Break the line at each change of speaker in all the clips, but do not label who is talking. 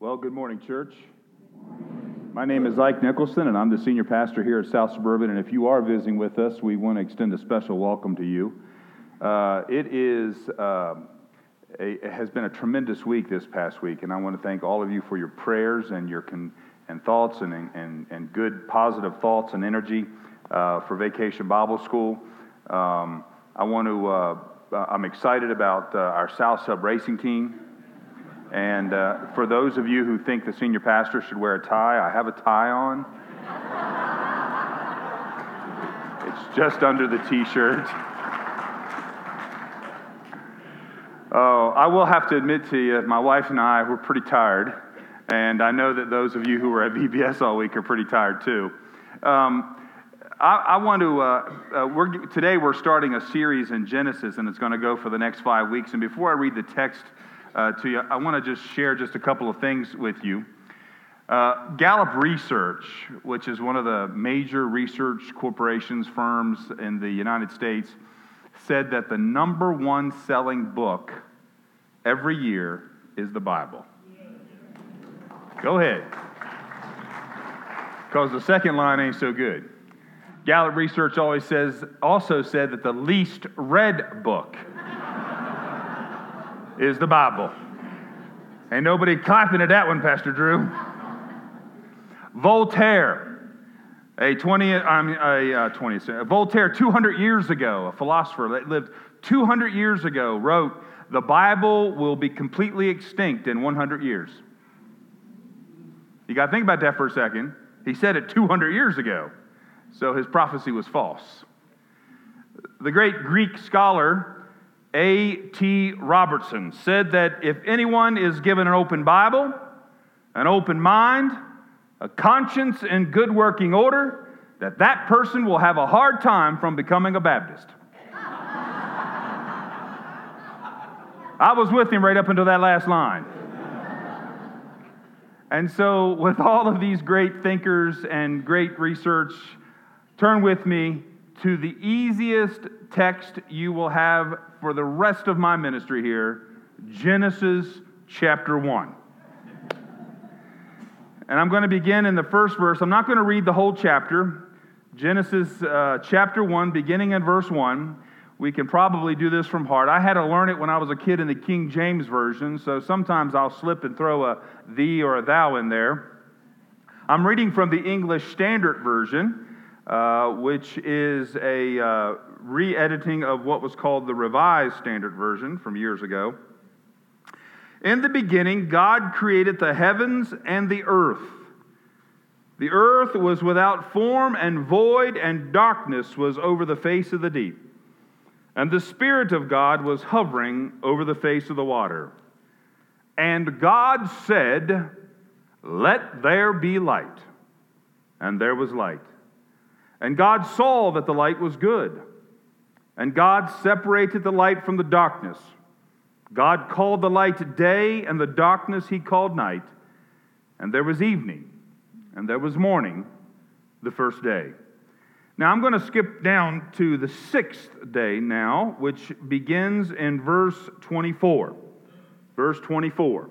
Well, good morning, church. My name is Ike Nicholson, and I'm the senior pastor here at South Suburban. And if you are visiting with us, we want to extend a special welcome to you. Uh, it is uh, a, it has been a tremendous week this past week, and I want to thank all of you for your prayers and your con- and thoughts and, and, and good positive thoughts and energy uh, for Vacation Bible School. Um, I want to. Uh, I'm excited about uh, our South Sub racing team. And uh, for those of you who think the senior pastor should wear a tie, I have a tie on. it's just under the t shirt. Oh, I will have to admit to you, my wife and I were pretty tired. And I know that those of you who were at VBS all week are pretty tired too. Um, I, I, want to, uh, uh, we're, today we're starting a series in Genesis, and it's going to go for the next five weeks. And before I read the text uh, to you, I want to just share just a couple of things with you. Uh, Gallup Research, which is one of the major research corporations, firms in the United States, said that the number one selling book every year is the Bible. Go ahead. Because the second line ain't so good. Gallup Research always says, also said that the least read book is the Bible. Ain't nobody clapping at that one, Pastor Drew. Voltaire, a 20th, I mean, a 20th, uh, Voltaire, 200 years ago, a philosopher that lived 200 years ago, wrote, The Bible will be completely extinct in 100 years. You got to think about that for a second. He said it 200 years ago, so his prophecy was false. The great Greek scholar A.T. Robertson said that if anyone is given an open Bible, an open mind, a conscience in good working order, that that person will have a hard time from becoming a Baptist. I was with him right up until that last line. And so, with all of these great thinkers and great research, turn with me to the easiest text you will have for the rest of my ministry here Genesis chapter 1. And I'm going to begin in the first verse. I'm not going to read the whole chapter. Genesis uh, chapter 1, beginning in verse 1. We can probably do this from heart. I had to learn it when I was a kid in the King James Version, so sometimes I'll slip and throw a thee or a thou in there. I'm reading from the English Standard Version. Uh, which is a uh, re editing of what was called the Revised Standard Version from years ago. In the beginning, God created the heavens and the earth. The earth was without form and void, and darkness was over the face of the deep. And the Spirit of God was hovering over the face of the water. And God said, Let there be light. And there was light. And God saw that the light was good. And God separated the light from the darkness. God called the light day, and the darkness he called night. And there was evening, and there was morning the first day. Now I'm going to skip down to the sixth day now, which begins in verse 24. Verse 24.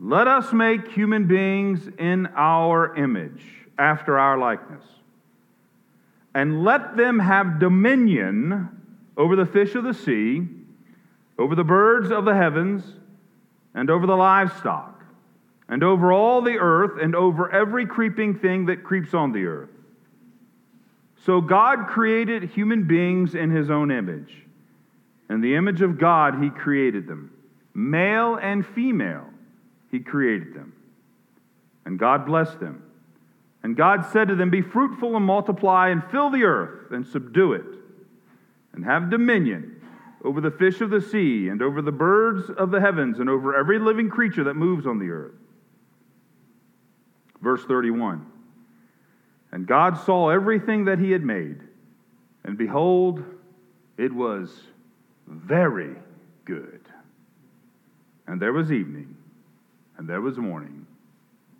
let us make human beings in our image, after our likeness, and let them have dominion over the fish of the sea, over the birds of the heavens, and over the livestock, and over all the earth, and over every creeping thing that creeps on the earth. So God created human beings in his own image. In the image of God, he created them. Male and female he created them. And God blessed them. And God said to them, Be fruitful and multiply, and fill the earth, and subdue it, and have dominion over the fish of the sea, and over the birds of the heavens, and over every living creature that moves on the earth. Verse 31 And God saw everything that he had made, and behold, it was very good. And there was evening, and there was morning,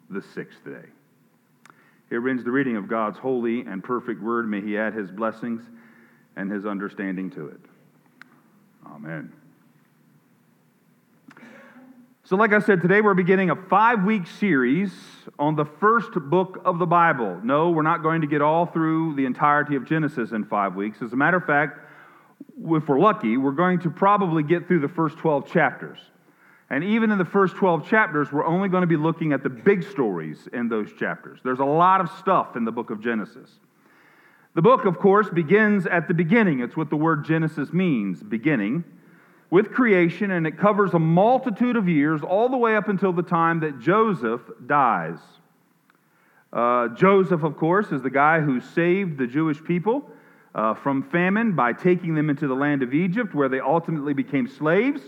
the sixth day. Here ends the reading of God's holy and perfect word. May he add his blessings and his understanding to it. Amen. So, like I said, today we're beginning a five week series on the first book of the Bible. No, we're not going to get all through the entirety of Genesis in five weeks. As a matter of fact, if we're lucky, we're going to probably get through the first 12 chapters. And even in the first 12 chapters, we're only going to be looking at the big stories in those chapters. There's a lot of stuff in the book of Genesis. The book, of course, begins at the beginning. It's what the word Genesis means beginning with creation, and it covers a multitude of years, all the way up until the time that Joseph dies. Uh, Joseph, of course, is the guy who saved the Jewish people uh, from famine by taking them into the land of Egypt, where they ultimately became slaves.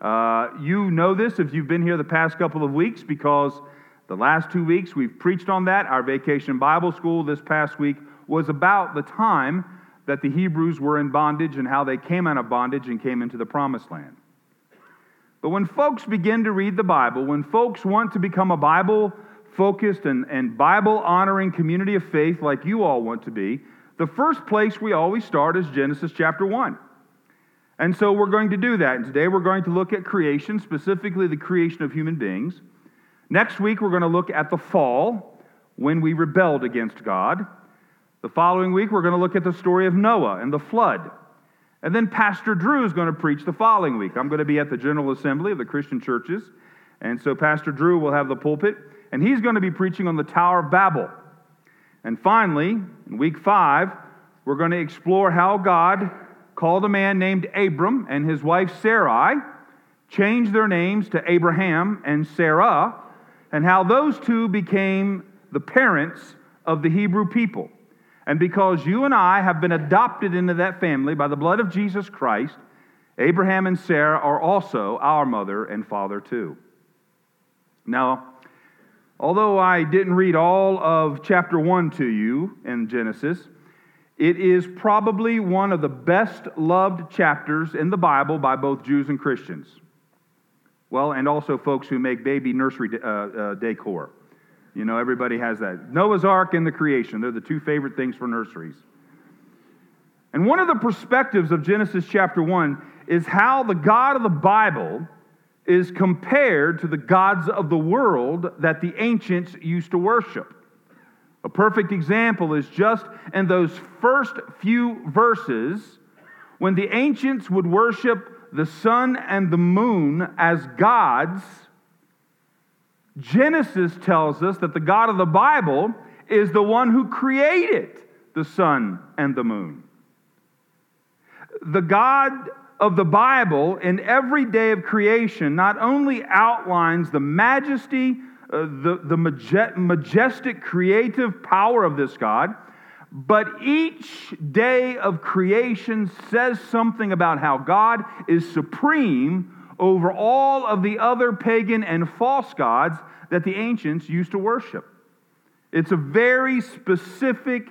Uh, you know this if you've been here the past couple of weeks, because the last two weeks we've preached on that. Our vacation Bible school this past week was about the time that the Hebrews were in bondage and how they came out of bondage and came into the promised land. But when folks begin to read the Bible, when folks want to become a Bible focused and, and Bible honoring community of faith like you all want to be, the first place we always start is Genesis chapter 1. And so we're going to do that. And today we're going to look at creation, specifically the creation of human beings. Next week we're going to look at the fall when we rebelled against God. The following week, we're going to look at the story of Noah and the flood. And then Pastor Drew is going to preach the following week. I'm going to be at the General Assembly of the Christian churches. And so Pastor Drew will have the pulpit, and he's going to be preaching on the Tower of Babel. And finally, in week five, we're going to explore how God called a man named Abram and his wife Sarai, changed their names to Abraham and Sarah, and how those two became the parents of the Hebrew people. And because you and I have been adopted into that family by the blood of Jesus Christ, Abraham and Sarah are also our mother and father too. Now, although I didn't read all of chapter 1 to you in Genesis, it is probably one of the best loved chapters in the Bible by both Jews and Christians. Well, and also folks who make baby nursery uh, uh, decor. You know, everybody has that. Noah's Ark and the creation, they're the two favorite things for nurseries. And one of the perspectives of Genesis chapter 1 is how the God of the Bible is compared to the gods of the world that the ancients used to worship. A perfect example is just in those first few verses when the ancients would worship the sun and the moon as gods Genesis tells us that the God of the Bible is the one who created the sun and the moon. The God of the Bible in every day of creation not only outlines the majesty, uh, the, the majestic creative power of this God, but each day of creation says something about how God is supreme over all of the other pagan and false gods that the ancients used to worship. It's a very specific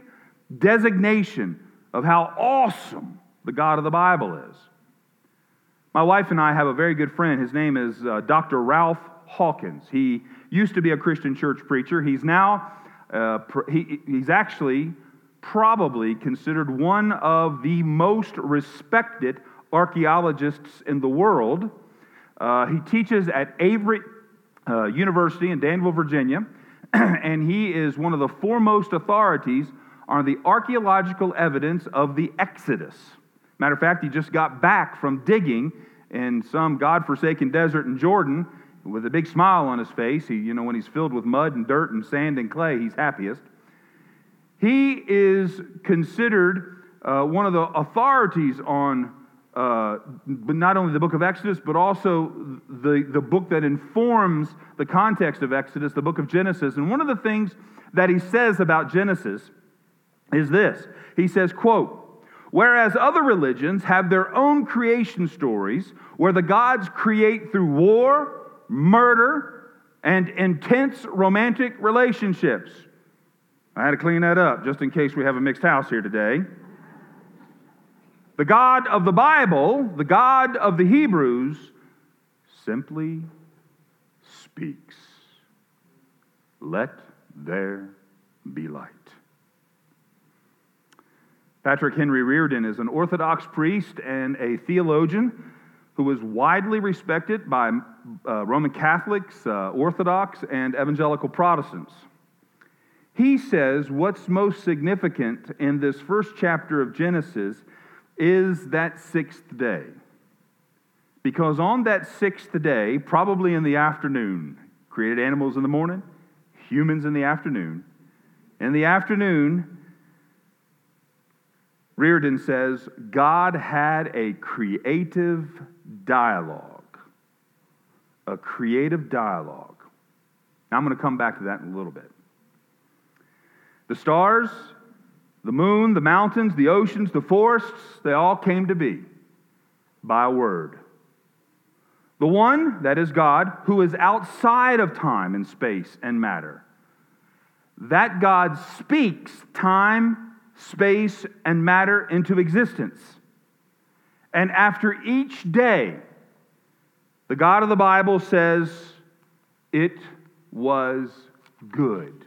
designation of how awesome the God of the Bible is. My wife and I have a very good friend. His name is uh, Dr. Ralph Hawkins. He used to be a Christian church preacher. He's now, uh, he, he's actually probably considered one of the most respected archaeologists in the world. Uh, he teaches at Averett uh, University in Danville, Virginia, and he is one of the foremost authorities on the archaeological evidence of the Exodus. Matter of fact, he just got back from digging in some God-forsaken desert in Jordan with a big smile on his face. He, you know, when he's filled with mud and dirt and sand and clay, he's happiest. He is considered uh, one of the authorities on uh, not only the book of Exodus, but also the, the book that informs the context of Exodus, the book of Genesis. And one of the things that he says about Genesis is this. He says, quote, whereas other religions have their own creation stories where the gods create through war, murder, and intense romantic relationships. I had to clean that up just in case we have a mixed house here today. The God of the Bible, the God of the Hebrews, simply speaks. Let there be light. Patrick Henry Reardon is an Orthodox priest and a theologian who is widely respected by uh, Roman Catholics, uh, Orthodox, and evangelical Protestants. He says what's most significant in this first chapter of Genesis is that sixth day. Because on that sixth day, probably in the afternoon, created animals in the morning, humans in the afternoon. In the afternoon, Reardon says, God had a creative dialogue. A creative dialogue. Now, I'm going to come back to that in a little bit. The stars, the moon, the mountains, the oceans, the forests, they all came to be by a word. The one, that is God, who is outside of time and space and matter. That God speaks time, space, and matter into existence. And after each day, the God of the Bible says, it was good.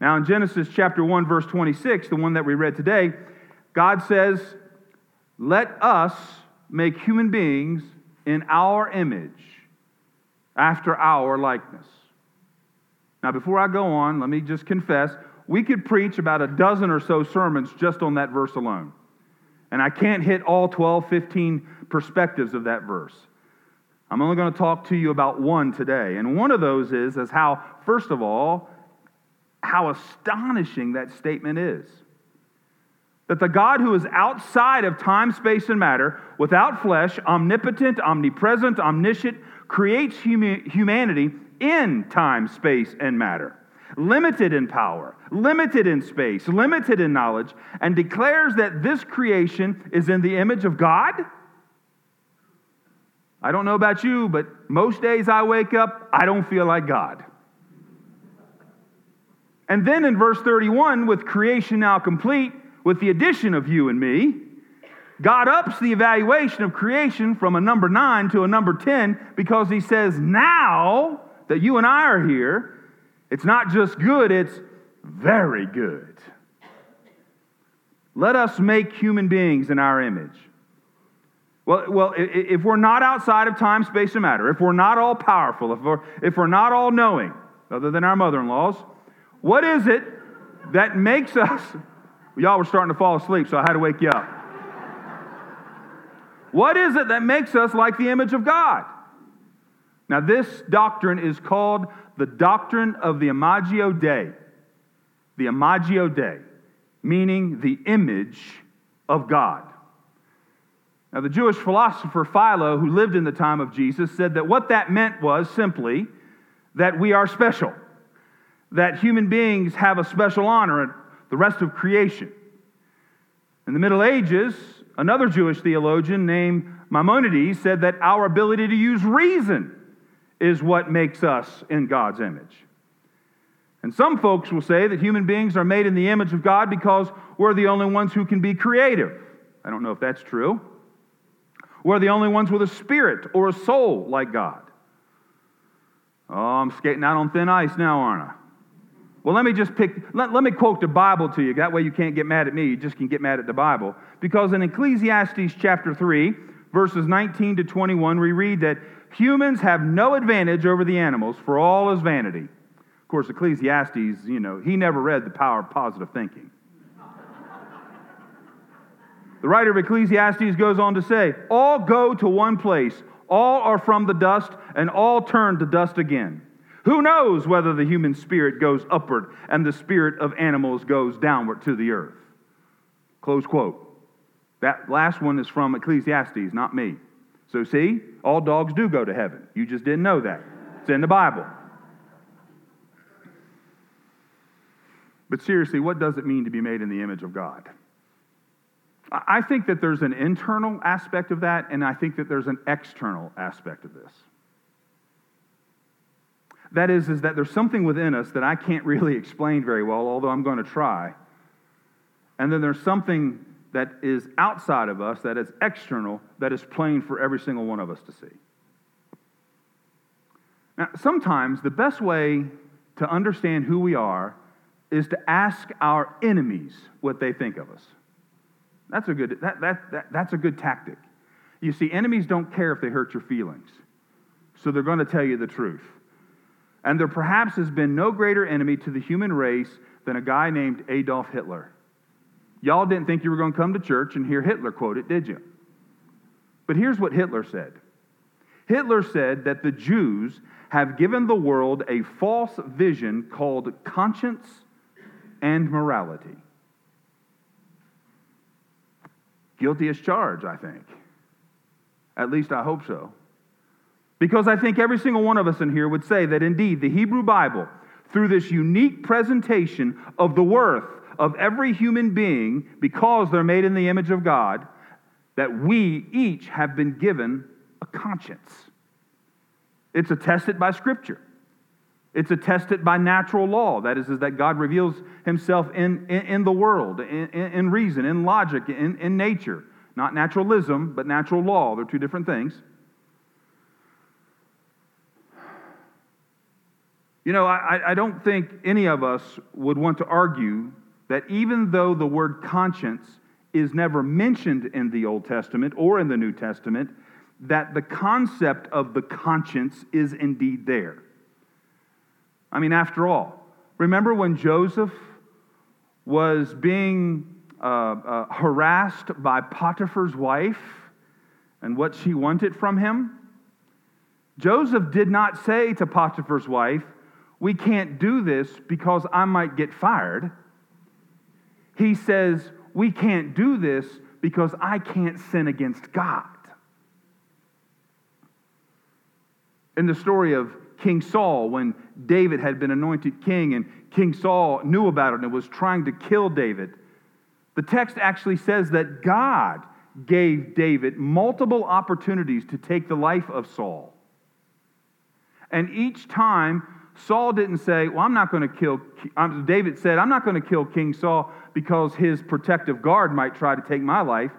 Now, in Genesis chapter 1, verse 26, the one that we read today, God says, Let us make human beings in our image, after our likeness. Now, before I go on, let me just confess we could preach about a dozen or so sermons just on that verse alone. And I can't hit all 12, 15 perspectives of that verse. I'm only going to talk to you about one today. And one of those is, is how, first of all, how astonishing that statement is. That the God who is outside of time, space, and matter, without flesh, omnipotent, omnipresent, omniscient, creates humanity in time, space, and matter, limited in power, limited in space, limited in knowledge, and declares that this creation is in the image of God? I don't know about you, but most days I wake up, I don't feel like God. And then in verse 31, with creation now complete, with the addition of you and me, God ups the evaluation of creation from a number nine to a number 10 because he says, now that you and I are here, it's not just good, it's very good. Let us make human beings in our image. Well, well, if we're not outside of time, space, and matter, if we're not all powerful, if we're, if we're not all knowing, other than our mother in laws, what is it that makes us? Y'all were starting to fall asleep, so I had to wake you up. What is it that makes us like the image of God? Now, this doctrine is called the doctrine of the Imago Dei. The Imago Dei, meaning the image of God. Now, the Jewish philosopher Philo, who lived in the time of Jesus, said that what that meant was simply that we are special that human beings have a special honor at the rest of creation. In the Middle Ages, another Jewish theologian named Maimonides said that our ability to use reason is what makes us in God's image. And some folks will say that human beings are made in the image of God because we're the only ones who can be creative. I don't know if that's true. We're the only ones with a spirit or a soul like God. Oh, I'm skating out on thin ice now, aren't I? Well, let me just pick, let, let me quote the Bible to you. That way you can't get mad at me, you just can get mad at the Bible. Because in Ecclesiastes chapter 3, verses 19 to 21, we read that humans have no advantage over the animals, for all is vanity. Of course, Ecclesiastes, you know, he never read the power of positive thinking. the writer of Ecclesiastes goes on to say, All go to one place, all are from the dust, and all turn to dust again. Who knows whether the human spirit goes upward and the spirit of animals goes downward to the earth? Close quote. That last one is from Ecclesiastes, not me. So, see, all dogs do go to heaven. You just didn't know that. It's in the Bible. But seriously, what does it mean to be made in the image of God? I think that there's an internal aspect of that, and I think that there's an external aspect of this. That is, is that there's something within us that I can't really explain very well, although I'm going to try. And then there's something that is outside of us, that is external, that is plain for every single one of us to see. Now, sometimes the best way to understand who we are is to ask our enemies what they think of us. That's a good, that, that, that, that's a good tactic. You see, enemies don't care if they hurt your feelings, so they're going to tell you the truth. And there perhaps has been no greater enemy to the human race than a guy named Adolf Hitler. Y'all didn't think you were going to come to church and hear Hitler quote it, did you? But here's what Hitler said Hitler said that the Jews have given the world a false vision called conscience and morality. Guilty as charged, I think. At least I hope so. Because I think every single one of us in here would say that indeed the Hebrew Bible, through this unique presentation of the worth of every human being because they're made in the image of God, that we each have been given a conscience. It's attested by Scripture. It's attested by natural law. That is, is that God reveals himself in, in, in the world, in, in, reason, in logic, in, in nature. Not naturalism, but natural law. They're two different things. You know, I, I don't think any of us would want to argue that even though the word conscience is never mentioned in the Old Testament or in the New Testament, that the concept of the conscience is indeed there. I mean, after all, remember when Joseph was being uh, uh, harassed by Potiphar's wife and what she wanted from him? Joseph did not say to Potiphar's wife, We can't do this because I might get fired. He says, We can't do this because I can't sin against God. In the story of King Saul, when David had been anointed king and King Saul knew about it and was trying to kill David, the text actually says that God gave David multiple opportunities to take the life of Saul. And each time, Saul didn't say, Well, I'm not going to kill, David said, I'm not going to kill King Saul because his protective guard might try to take my life.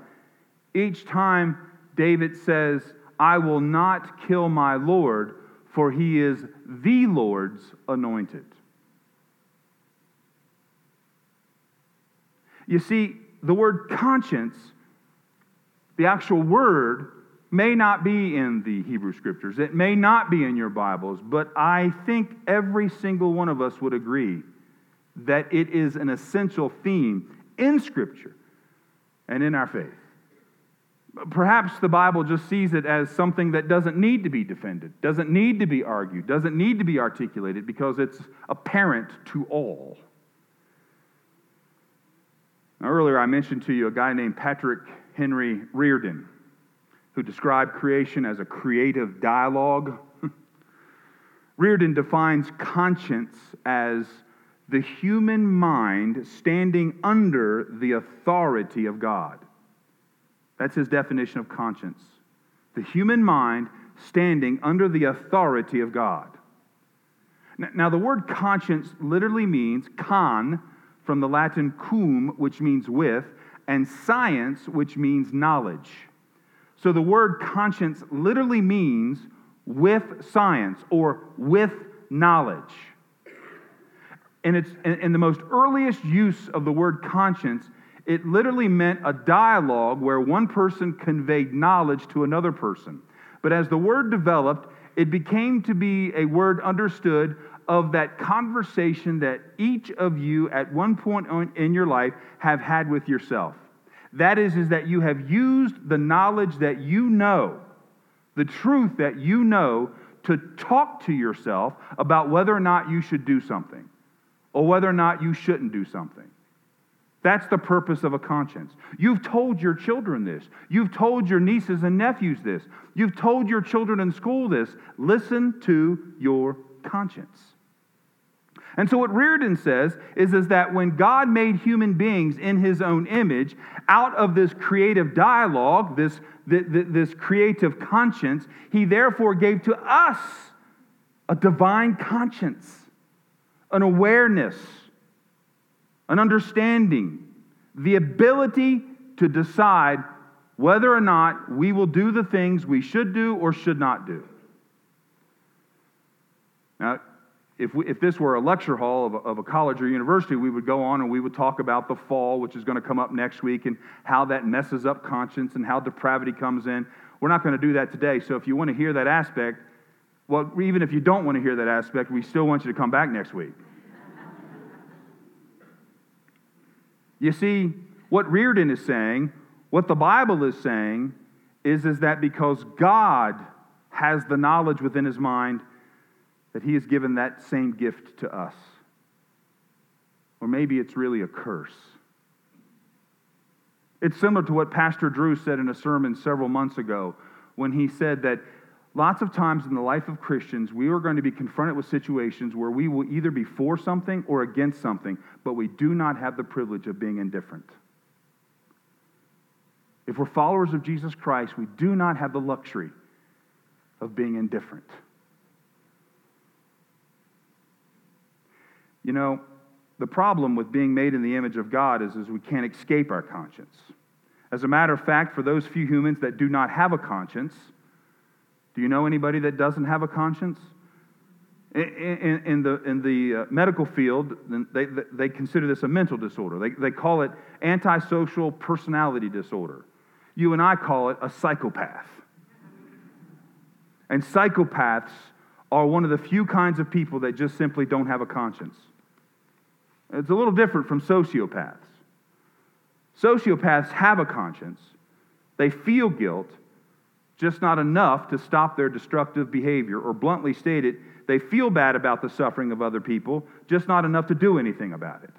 Each time, David says, I will not kill my Lord, for he is the Lord's anointed. You see, the word conscience, the actual word, may not be in the Hebrew scriptures. It may not be in your Bibles, but I think every single one of us would agree that it is an essential theme in Scripture and in our faith. Perhaps the Bible just sees it as something that doesn't need to be defended, doesn't need to be argued, doesn't need to be articulated because it's apparent to all. Now, earlier, I mentioned to you a guy named Patrick Henry Reardon who described creation as a creative dialogue. Reardon defines conscience as the human mind standing under the authority of God. That's his definition of conscience. The human mind standing under the authority of God. Now, the word conscience literally means con, from the Latin cum, which means with, and science, which means knowledge. So the word conscience literally means with science or with knowledge. And it's in the most earliest use of the word conscience it literally meant a dialogue where one person conveyed knowledge to another person. But as the word developed, it became to be a word understood of that conversation that each of you at one point in your life have had with yourself. That is, is that you have used the knowledge that you know, the truth that you know, to talk to yourself about whether or not you should do something or whether or not you shouldn't do something. That's the purpose of a conscience. You've told your children this. You've told your nieces and nephews this. You've told your children in school this. Listen to your conscience. And so, what Reardon says is, is that when God made human beings in his own image, out of this creative dialogue, this, this creative conscience, he therefore gave to us a divine conscience, an awareness, an understanding, the ability to decide whether or not we will do the things we should do or should not do. Now, if, we, if this were a lecture hall of a, of a college or university, we would go on and we would talk about the fall, which is going to come up next week, and how that messes up conscience and how depravity comes in. We're not going to do that today. So if you want to hear that aspect, well, even if you don't want to hear that aspect, we still want you to come back next week. you see, what Reardon is saying, what the Bible is saying, is, is that because God has the knowledge within his mind, that he has given that same gift to us. Or maybe it's really a curse. It's similar to what Pastor Drew said in a sermon several months ago when he said that lots of times in the life of Christians, we are going to be confronted with situations where we will either be for something or against something, but we do not have the privilege of being indifferent. If we're followers of Jesus Christ, we do not have the luxury of being indifferent. You know, the problem with being made in the image of God is, is we can't escape our conscience. As a matter of fact, for those few humans that do not have a conscience, do you know anybody that doesn't have a conscience? In, in, in the, in the uh, medical field, they, they consider this a mental disorder. They, they call it antisocial personality disorder. You and I call it a psychopath. And psychopaths are one of the few kinds of people that just simply don't have a conscience. It's a little different from sociopaths. Sociopaths have a conscience, they feel guilt, just not enough to stop their destructive behavior. Or bluntly stated, they feel bad about the suffering of other people, just not enough to do anything about it.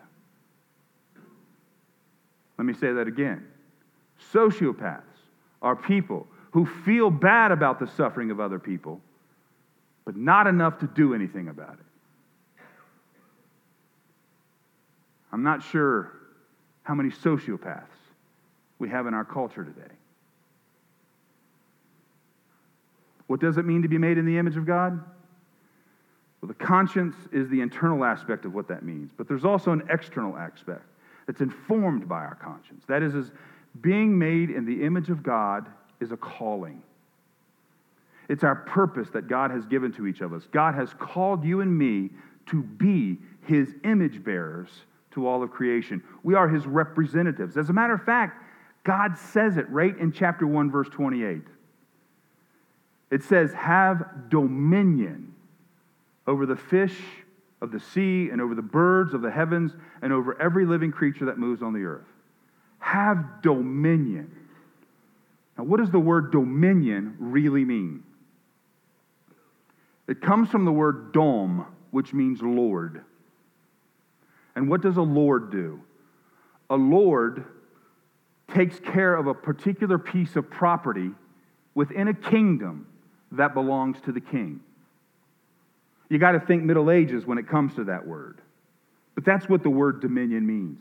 Let me say that again. Sociopaths are people who feel bad about the suffering of other people, but not enough to do anything about it. I'm not sure how many sociopaths we have in our culture today. What does it mean to be made in the image of God? Well, the conscience is the internal aspect of what that means, but there's also an external aspect that's informed by our conscience. That is, is being made in the image of God is a calling. It's our purpose that God has given to each of us. God has called you and me to be his image bearers to all of creation. We are his representatives. As a matter of fact, God says it right in chapter 1, verse 28. It says, Have dominion over the fish of the sea and over the birds of the heavens and over every living creature that moves on the earth. Have dominion. Now, what does the word dominion really mean? It comes from the word dom, which means Lord. And what does a Lord do? A Lord takes care of a particular piece of property within a kingdom that belongs to the king. You got to think Middle Ages when it comes to that word. But that's what the word dominion means.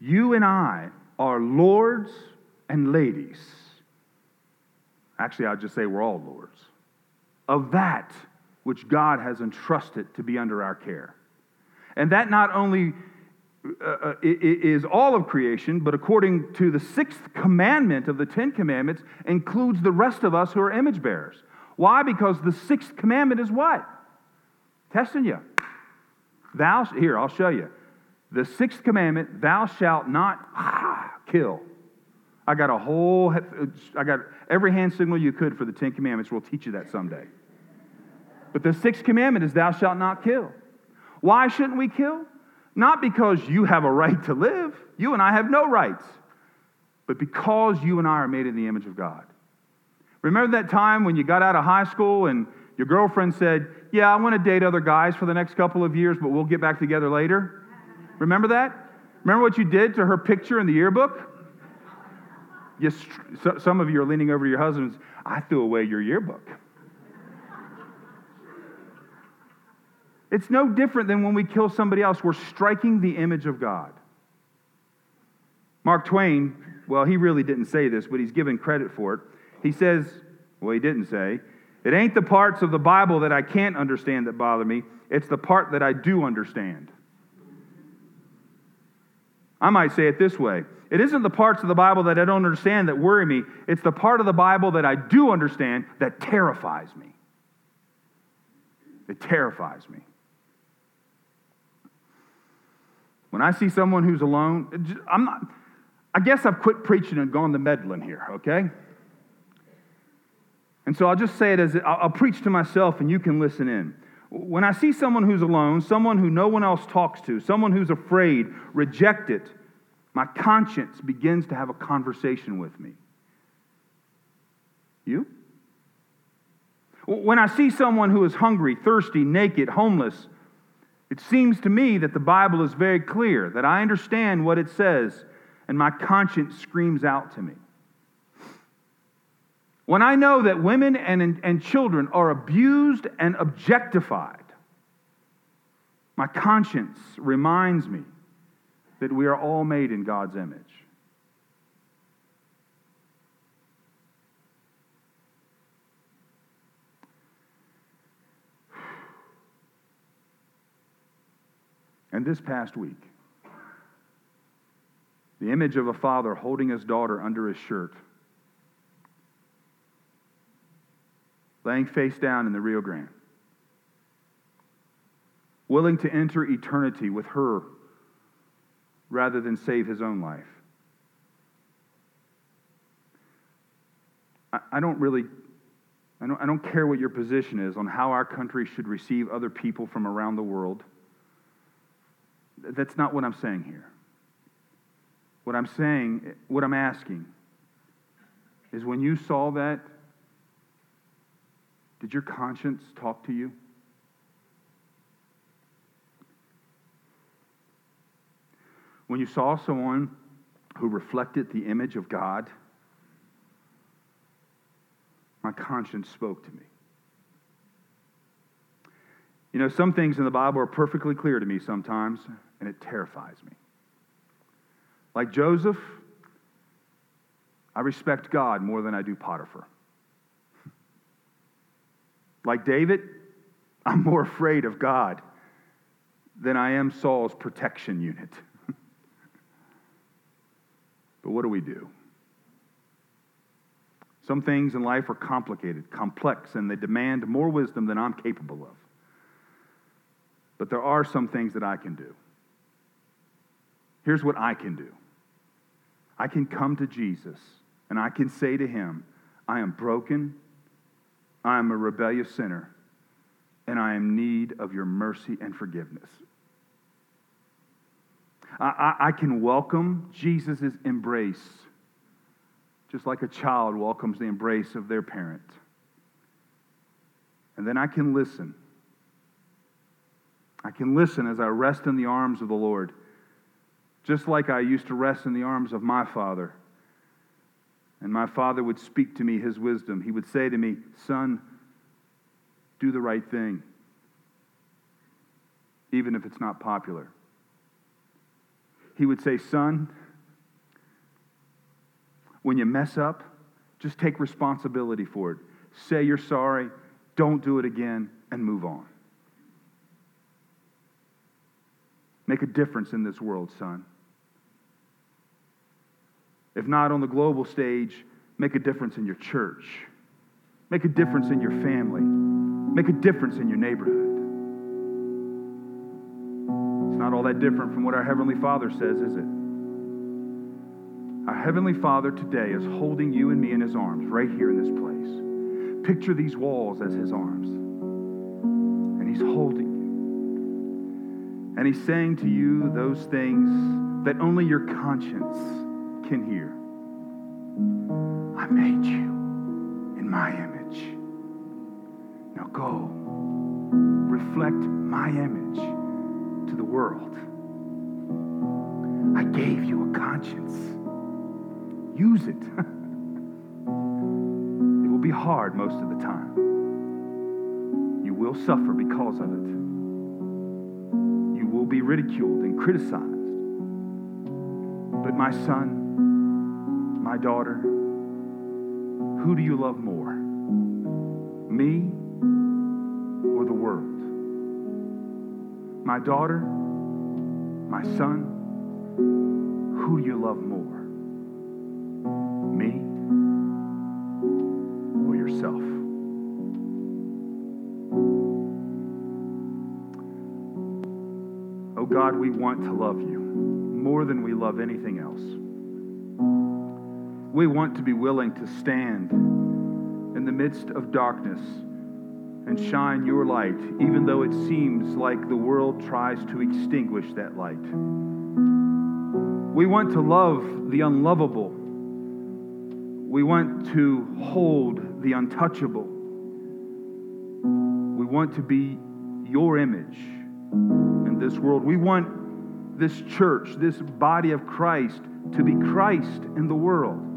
You and I are lords and ladies. Actually, I'll just say we're all lords of that which God has entrusted to be under our care. And that not only uh, uh is all of creation, but according to the sixth commandment of the Ten Commandments, includes the rest of us who are image bearers. Why? Because the sixth commandment is what? Testing you. Thou, here, I'll show you. The sixth commandment, thou shalt not ah, kill. I got a whole, I got every hand signal you could for the Ten Commandments. We'll teach you that someday. But the sixth commandment is, thou shalt not kill. Why shouldn't we kill? Not because you have a right to live, you and I have no rights, but because you and I are made in the image of God. Remember that time when you got out of high school and your girlfriend said, Yeah, I want to date other guys for the next couple of years, but we'll get back together later? Remember that? Remember what you did to her picture in the yearbook? You, some of you are leaning over to your husbands. I threw away your yearbook. It's no different than when we kill somebody else. We're striking the image of God. Mark Twain, well, he really didn't say this, but he's given credit for it. He says, well, he didn't say, It ain't the parts of the Bible that I can't understand that bother me, it's the part that I do understand. I might say it this way it isn't the parts of the Bible that I don't understand that worry me, it's the part of the Bible that I do understand that terrifies me. It terrifies me. When I see someone who's alone, I'm not, I guess I've quit preaching and gone to meddling here, okay? And so I'll just say it as I'll, I'll preach to myself and you can listen in. When I see someone who's alone, someone who no one else talks to, someone who's afraid, rejected, my conscience begins to have a conversation with me. You? When I see someone who is hungry, thirsty, naked, homeless, it seems to me that the Bible is very clear, that I understand what it says, and my conscience screams out to me. When I know that women and, and children are abused and objectified, my conscience reminds me that we are all made in God's image. And this past week, the image of a father holding his daughter under his shirt, laying face down in the Rio Grande, willing to enter eternity with her rather than save his own life. I, don't really, I don't, I don't care what your position is on how our country should receive other people from around the world. That's not what I'm saying here. What I'm saying, what I'm asking, is when you saw that, did your conscience talk to you? When you saw someone who reflected the image of God, my conscience spoke to me. You know, some things in the Bible are perfectly clear to me sometimes, and it terrifies me. Like Joseph, I respect God more than I do Potiphar. Like David, I'm more afraid of God than I am Saul's protection unit. but what do we do? Some things in life are complicated, complex, and they demand more wisdom than I'm capable of. But there are some things that I can do. Here's what I can do I can come to Jesus and I can say to him, I am broken, I am a rebellious sinner, and I am in need of your mercy and forgiveness. I, I, I can welcome Jesus' embrace, just like a child welcomes the embrace of their parent. And then I can listen I can listen as I rest in the arms of the Lord, just like I used to rest in the arms of my father. And my father would speak to me his wisdom. He would say to me, Son, do the right thing, even if it's not popular. He would say, Son, when you mess up, just take responsibility for it. Say you're sorry, don't do it again, and move on. Make a difference in this world, son. If not on the global stage, make a difference in your church. Make a difference in your family. Make a difference in your neighborhood. It's not all that different from what our Heavenly Father says, is it? Our Heavenly Father today is holding you and me in His arms right here in this place. Picture these walls as His arms. And He's holding you. and he's saying to you those things that only your conscience can hear. I made you in my image. Now go, reflect my image to the world. I gave you a conscience. Use it. it will be hard most of the time. You will suffer because of it You will be ridiculed and criticized. But my son, my daughter, who do you love more? Me or the world? My daughter? My son? Who do you love more? Me or yourself? Oh God, we want to love you more than we love anything else. We want to be willing to stand in the midst of darkness and shine your light, even though it seems like the world tries to extinguish that light. We want to love the unlovable. We want to hold the untouchable. We want to be your image in this world. We want this church, this body of Christ, to be Christ in the world.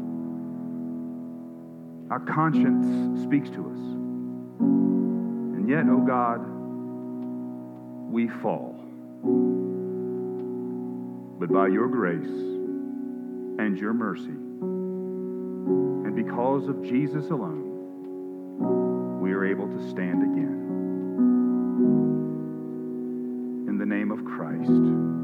Our conscience speaks to us. And yet, oh God, we fall. But by your grace and your mercy, and because of Jesus alone, we are able to stand again. In the name of Christ.